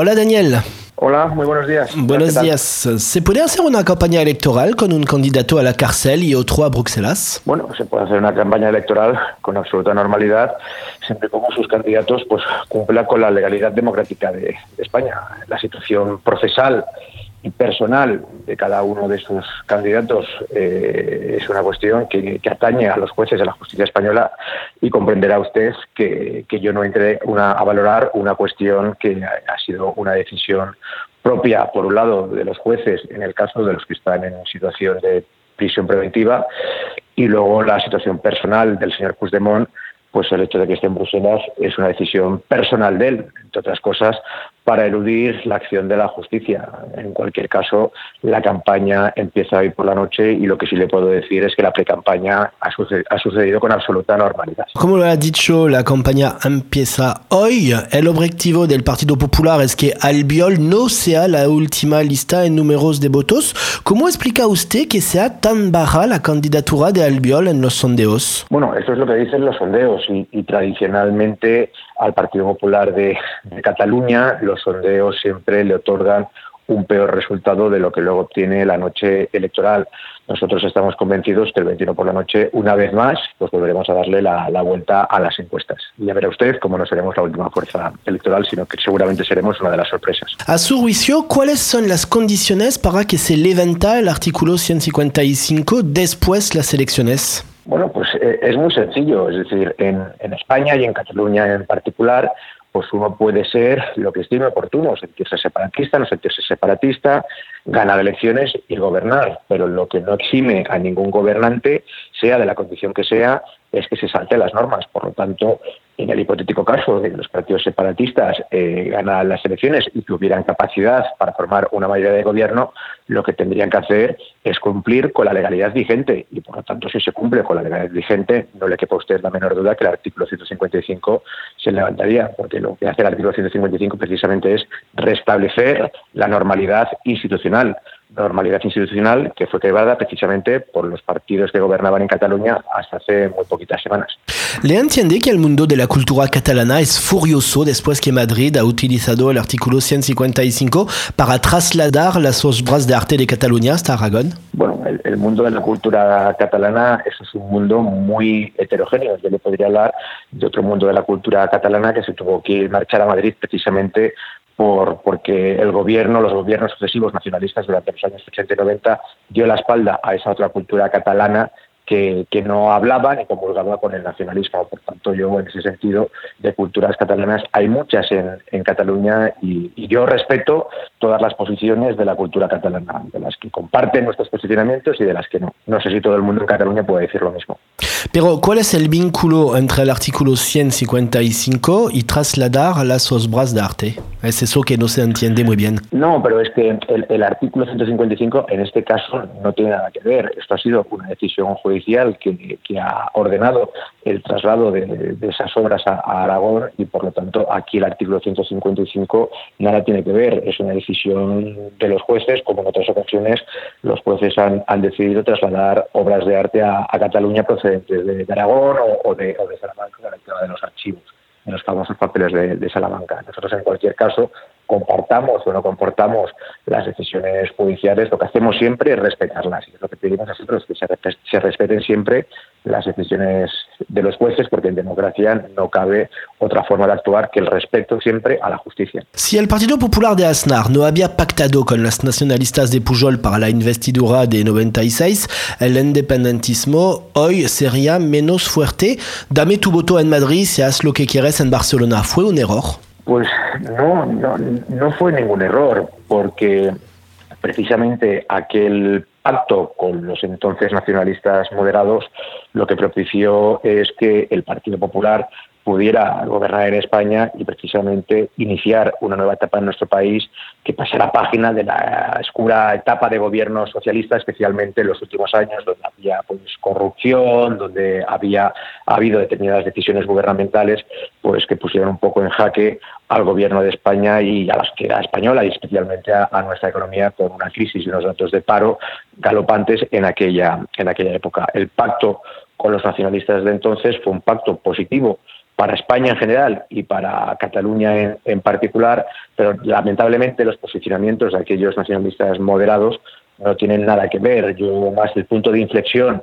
Hola Daniel. Hola, muy buenos días. Buenos días. ¿Se puede hacer una campaña electoral con un candidato a la cárcel y otro a Bruselas? Bueno, se puede hacer una campaña electoral con absoluta normalidad, siempre como sus candidatos pues cumplan con la legalidad democrática de, de España. La situación procesal personal de cada uno de sus candidatos eh, es una cuestión que, atañe a los jueces de la justicia española y comprenderá usted que, yo no entre una, a valorar una cuestión que ha, sido una decisión propia, por un lado, de los jueces en el caso de los que están en situación de prisión preventiva y luego la situación personal del señor Puigdemont pues el hecho de que esté en Bruselas es una decisión personal de él, entre otras cosas, para eludir la acción de la justicia. En cualquier caso, la campaña empieza hoy por la noche y lo que sí le puedo decir es que la pre-campaña ha, sucedido con absoluta normalidad. Como lo ha dicho, la campaña empieza hoy. El objetivo del Partido Popular es que Albiol no sea la última lista en números de votos. ¿Cómo explica usted que sea tan baja la candidatura de Albiol en los sondeos? Bueno, eso es lo que dicen los sondeos y, tradicionalmente al Partido Popular de, Cataluña los sondeos siempre le otorgan un peor resultado de lo que luego obtiene la noche electoral. Nosotros estamos convencidos que el 21 por la noche, una vez más, pues volveremos a darle la, la, vuelta a las encuestas. Y ya verá usted cómo no seremos la última fuerza electoral, sino que seguramente seremos una de las sorpresas. A su juicio, ¿cuáles son las condiciones para que se levanta el artículo 155 después las elecciones? Bueno, pues eh, es muy sencillo. Es decir, en, en España y en Cataluña en particular, pues uno puede ser lo que estime oportuno, sentirse separatista, no sentirse separatista, ganar elecciones y gobernar, pero lo que no exime a ningún gobernante, sea de la condición que sea, es que se salte las normas. Por lo tanto, en el hipotético caso de que los partidos separatistas eh, ganan las elecciones y tuvieran capacidad para formar una mayoría de gobierno, lo que tendrían que hacer es cumplir con la legalidad vigente. Y por lo tanto, si se cumple con la legalidad vigente, no le quepa a usted la menor duda que el artículo 155 se levantaría, porque lo que hace el artículo 155 precisamente es restablecer la normalidad institucional normalidad institucional que fue creada precisamente por los partidos que gobernaban en Cataluña hasta hace muy poquitas semanas. ¿Le entiende que el mundo de la cultura catalana es furioso después que Madrid ha utilizado el artículo 155 para trasladar las obras de arte de Cataluña hasta Aragón? Bueno, el, mundo de la cultura catalana es un mundo muy heterogéneo. Yo le podría hablar de otro mundo de la cultura catalana que se tuvo que marchar a Madrid precisamente por, porque el gobierno, los gobiernos sucesivos nacionalistas durante los años 80 y 90 dio la espalda a esa otra cultura catalana que, que, no hablaba ni comulgaba con el nacionalismo. Por tanto, yo en ese sentido de culturas catalanas hay muchas en, en Cataluña y, y, yo respeto todas las posiciones de la cultura catalana, de las que comparten nuestros posicionamientos y de las que no. No sé si todo el mundo en Cataluña puede decir lo mismo. Pero, ¿cuál es el vínculo entre el artículo 155 y trasladar las obras de arte? Es eso que no se entiende muy bien. No, pero es que el, el, artículo 155 en este caso no tiene nada que ver. Esto ha sido una decisión judicial que, ha ordenado el traslado de, esas obras a, Aragón y por lo tanto aquí el artículo 155 nada tiene que ver. Es una decisión de los jueces, como en otras ocasiones los jueces han, decidido trasladar obras de arte a, Cataluña procedentes de, Aragón o, de, Salamanca, en el de los archivos en los famosos papeles de, Salamanca. Nosotros, en cualquier caso, compartamos o no comportamos las decisiones judiciales, lo que hacemos siempre es respetarlas. Y lo que pedimos a nosotros que se, respeten siempre las decisiones de los jueces, porque en democracia no cabe otra forma de actuar que el respeto siempre a la justicia. Si el Partido Popular de Aznar no había pactado con los nacionalistas de Pujol para la investidura de 96, el independentismo hoy sería menos fuerte. Dame tu voto en Madrid si haz lo que quieres en Barcelona. ¿Fue un error? Pues no, no, no fue ningún error, porque precisamente aquel pacto con los entonces nacionalistas moderados lo que propició es que el Partido Popular pudiera gobernar en España y precisamente iniciar una nueva etapa en nuestro país que pasara página de la oscura etapa de gobierno socialista, especialmente en los últimos años, donde había pues, corrupción, donde había ha habido determinadas decisiones gubernamentales pues que pusieron un poco en jaque al gobierno de España y a la sociedad española y especialmente a, a nuestra economía con una crisis y unos datos de paro galopantes en aquella en aquella época. El pacto con los nacionalistas de entonces fue un pacto positivo para España en general y para Cataluña en, particular, pero lamentablemente los posicionamientos de aquellos nacionalistas moderados no tienen nada que ver. Yo más el punto de inflexión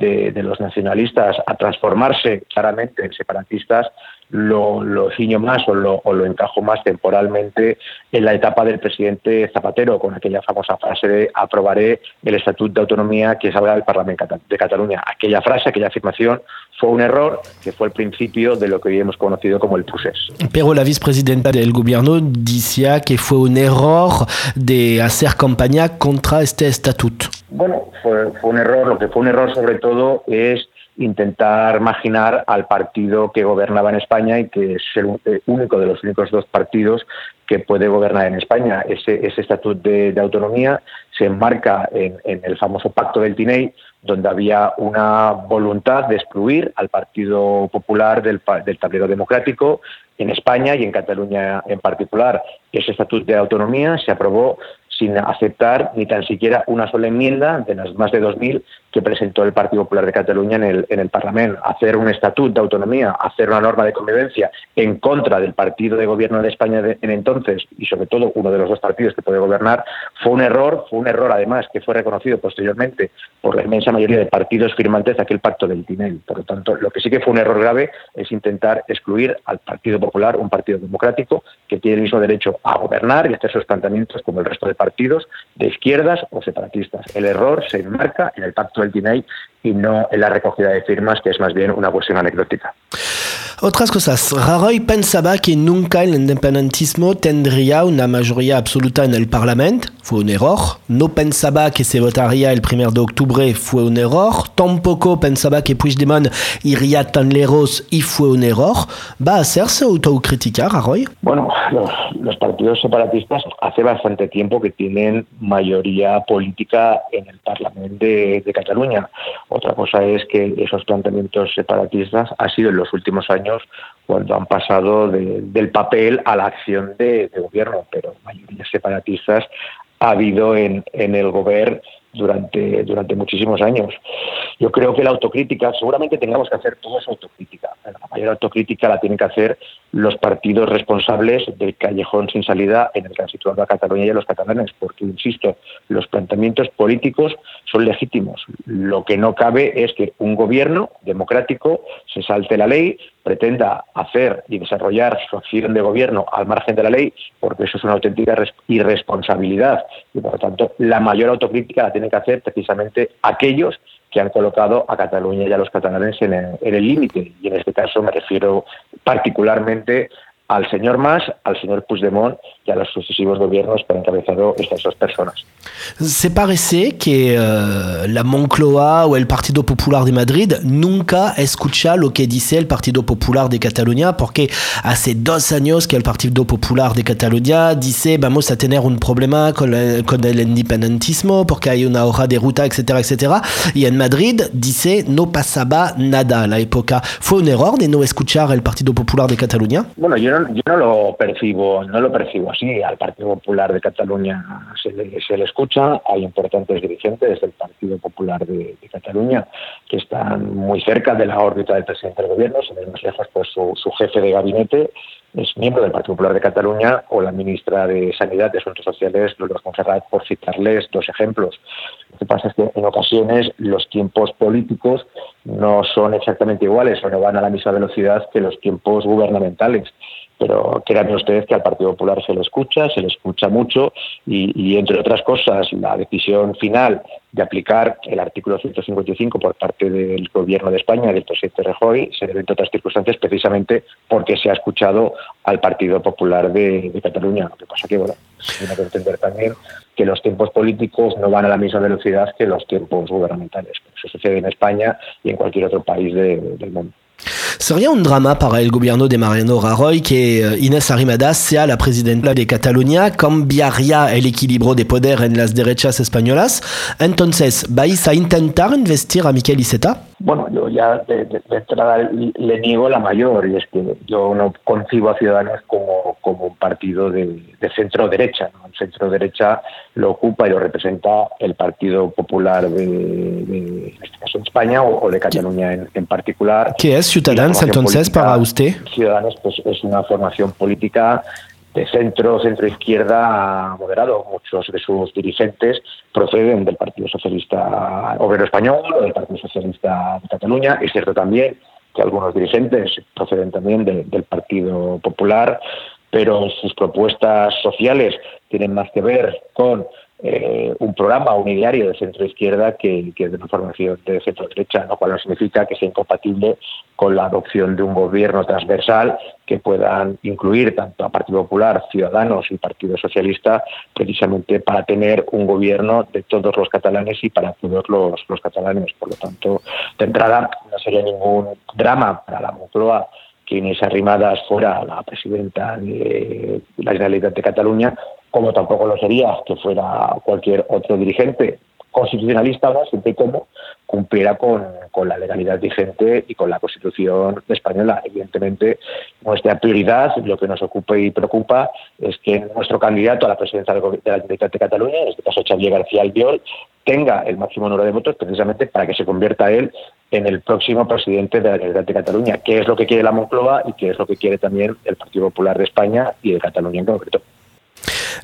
de, los nacionalistas a transformarse claramente en separatistas lo, lo ciño más o lo, o lo, encajo más temporalmente en la etapa del presidente Zapatero, con aquella famosa frase de aprobaré el Estatuto de Autonomía que salga del Parlamento de Cataluña. Aquella frase, aquella afirmación fue un error que fue el principio de lo que hoy hemos conocido como el procés. Pero la vicepresidenta del gobierno decía que fue un error de hacer campaña contra este estatuto. Bueno, fue, fue un error. Lo que fue un error sobre todo es intentar marginar al partido que gobernaba en España y que es el único de los únicos dos partidos que puede gobernar en España. Ese, ese estatuto de, autonomía se enmarca en, el famoso pacto del Tinei, donde había una voluntad de excluir al Partido Popular del, tablero democrático en España y en Cataluña en particular. Ese estatuto de autonomía se aprobó sin aceptar ni tan siquiera una sola enmienda de las más de 2.000 que presentó el Partido Popular de Cataluña en el, en el Parlamento. Hacer un estatuto de autonomía, hacer una norma de convivencia en contra del partido de gobierno de España en entonces y sobre todo uno de los dos partidos que puede gobernar, fue un error, fue un error además que fue reconocido posteriormente por la inmensa mayoría de partidos firmantes de aquel pacto del Tinel. Por lo tanto, lo que sí que fue un error grave es intentar excluir al Partido Popular, un partido democrático que tiene el mismo derecho a gobernar y hacer sus planteamientos como el resto de partidos de izquierdas o separatistas. El error se enmarca en el pacto el DNI y no en la recogida de firmas, que es más bien una cuestión anecdótica. Otras cosas. Rajoy pensaba que nunca el independentismo tendría una mayoría absoluta en el Parlamento. Fue un error. No pensaba que se votaría el 1 de octubre. Fue un error. Tampoco pensaba que Puigdemont iría tan lejos y fue un error. ¿Va a hacerse autocrítica, Rajoy? Bueno, los, partidos separatistas hace bastante tiempo que tienen mayoría política en el Parlamento de, de Cataluña. Otra cosa es que esos planteamientos separatistas han sido en los últimos años cuando han pasado del papel a la acción de, gobierno, pero mayorías separatistas ha habido en, el gobierno durante, durante muchísimos años. Yo creo que la autocrítica, seguramente tengamos que hacer toda esa autocrítica. La mayor autocrítica la tienen que hacer los partidos responsables del callejón sin salida en el que han situado a Cataluña y a los catalanes, porque, insisto, los planteamientos políticos son legítimos. Lo que no cabe es que un gobierno democrático se salte la ley, pretenda hacer y desarrollar su acción de gobierno al margen de la ley, porque eso es una auténtica irresponsabilidad. Y, por lo tanto, la mayor autocrítica la tienen que hacer precisamente aquellos que han colocado a Cataluña y a los catalanes en el límite. Y en este caso me refiero particularmente al señor Mas, al señor Puigdemont y a los sucesivos gobiernos que han encabezado estas dos personas. Se parece que uh, la Moncloa o el Partido Popular de Madrid nunca escucha lo que dice el Partido Popular de Cataluña, porque hace dos años que el Partido Popular de Cataluña dice vamos a tener un problema con, el, con el independentismo, porque hay una hoja de ruta, etcétera, etcétera. Y en Madrid dice no pasaba nada a la época. ¿Fue un error de no escuchar el Partido Popular de Cataluña? Bueno, yo yo no lo percibo, no lo percibo así. Al Partido Popular de Cataluña se le, escucha, hay importantes dirigentes del Partido Popular de, Cataluña que están muy cerca de la órbita del presidente del gobierno, se ven más lejos pues su, su jefe de gabinete es miembro del Partido Popular de Cataluña o la ministra de Sanidad y Asuntos Sociales, Lourdes Monserrat, por citarles dos ejemplos. Lo que pasa es que en ocasiones los tiempos políticos no son exactamente iguales o no van a la misma velocidad que los tiempos gubernamentales pero créanme ustedes que al Partido Popular se le escucha, se le escucha mucho y, entre otras cosas, la decisión final de aplicar el artículo 155 por parte del Gobierno de España, del presidente Rajoy, se debe, entre otras circunstancias, precisamente porque se ha escuchado al Partido Popular de, Cataluña. Lo que pasa que, bueno, se tiene que entender también que los tiempos políticos no van a la misma velocidad que los tiempos gubernamentales. Eso sucede en España y en cualquier otro país del mundo. Sería un drama para el gobierno de Mariano Rajoy que eh, Inés Arrimadas sea la presidenta de Cataluña, cambiaría el equilibrio de poder en las derechas españolas. Entonces, ¿vais a intentar investir a Miquel Iceta? Bueno, yo ya de, entrada le niego la mayor, y es que yo no concibo a Ciudadanos como, como un partido de, centro-derecha. ¿no? El centro-derecha lo ocupa y lo representa el Partido Popular de, en este caso en España o, de Cataluña en, particular. ¿Qué es Ciudadanos entonces para usted? Ciudadanos pues, es una formación política de centro, centro-izquierda moderado. Muchos de sus dirigentes proceden del Partido Socialista Obrero Español o del Partido Socialista de Cataluña. Es cierto también que algunos dirigentes proceden también del Partido Popular, pero sus propuestas sociales tienen más que ver con eh, un programa, un ideario de centro izquierda que, que de una formación de centro derecha, lo cual no significa que sea incompatible con la adopción de un gobierno transversal que puedan incluir tanto a Partido Popular, Ciudadanos y Partido Socialista, precisamente para tener un gobierno de todos los catalanes y para todos los, los catalanes. Por lo tanto, de entrada, no sería ningún drama para la Moncloa que Inés Arrimadas fuera la presidenta de la Generalitat de Cataluña, como tampoco lo sería que fuera cualquier otro dirigente constitucionalista no, siempre y como cumpliera con, con, la legalidad vigente y con la Constitución española. Evidentemente, nuestra prioridad, lo que nos ocupa y preocupa, es que nuestro candidato a la presidencia de la Generalitat de Cataluña, en este caso Xavier García Albiol, tenga el máximo número de votos precisamente para que se convierta él en el próximo presidente de la Generalitat de Cataluña, que es lo que quiere la Moncloa y que es lo que quiere también el Partido Popular de España y de Cataluña en concreto.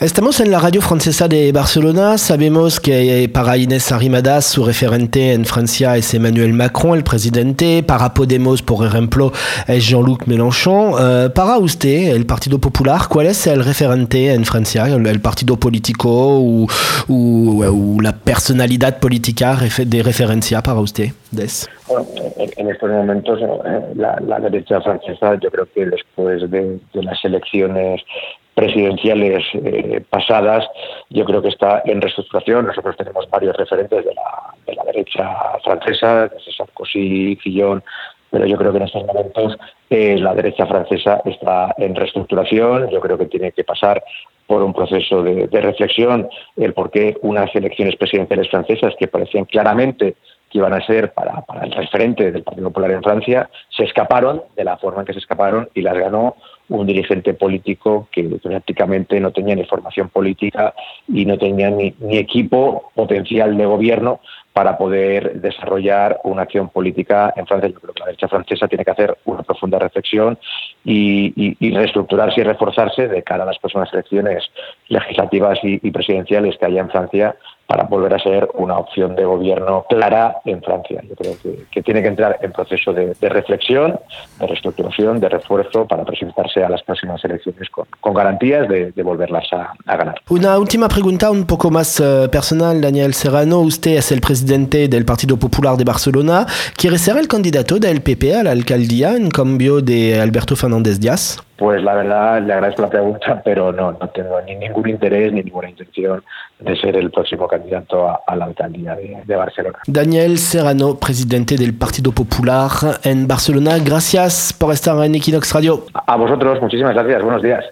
Estamos en la radio francesa de Barcelona? Sabemos que para Inés Arrimadas su referente en Francia es Emmanuel Macron, el presidente. Para Podemos, por ejemplo, es Jean-Luc Mélenchon. Uh, para usted, el Partido Popular, ¿cuál es el referente en Francia? ¿El, partido político o, la personalidad política de referencia para usted? Des? En estos momentos eh, la, la, derecha francesa, yo creo que después de, de las elecciones presidenciales eh, pasadas, yo creo que está en reestructuración. Nosotros tenemos varios referentes de la, de la derecha francesa, desde Sarkozy, Fillon, pero yo creo que en estos momentos eh, la derecha francesa está en reestructuración. Yo creo que tiene que pasar por un proceso de, reflexión el por qué unas elecciones presidenciales francesas que parecían claramente que iban a ser para el referente del Partido Popular en Francia, se escaparon de la forma en que se escaparon y las ganó un dirigente político que prácticamente no tenía ni formación política y no tenía ni, ni, equipo potencial de gobierno para poder desarrollar una acción política en Francia. Yo creo que la derecha francesa tiene que hacer una profunda reflexión y, reestructurarse y reforzarse de cara a las próximas elecciones legislativas y, y presidenciales que haya en Francia para volver a ser una opción de gobierno clara en Francia. Yo creo que, que tiene que entrar en proceso de, de, reflexión, de reestructuración, de refuerzo para presentarse a las próximas elecciones con, con garantías de, de volverlas a, a, ganar. Una última pregunta un poco más uh, personal, Daniel Serrano. Usted es el presidente del Partido Popular de Barcelona. ¿Quiere ser el candidato del PP a la alcaldía en cambio de Alberto Fernández Díaz? Pues la verdad le agradezco la pregunta, pero no, no tengo ni ningún interés ni ninguna intención de ser el próximo candidato a, a la alcaldía de, de, Barcelona. Daniel Serrano, presidente del Partido Popular en Barcelona, gracias por estar en Equinox Radio. A vosotros, muchísimas gracias, buenos días.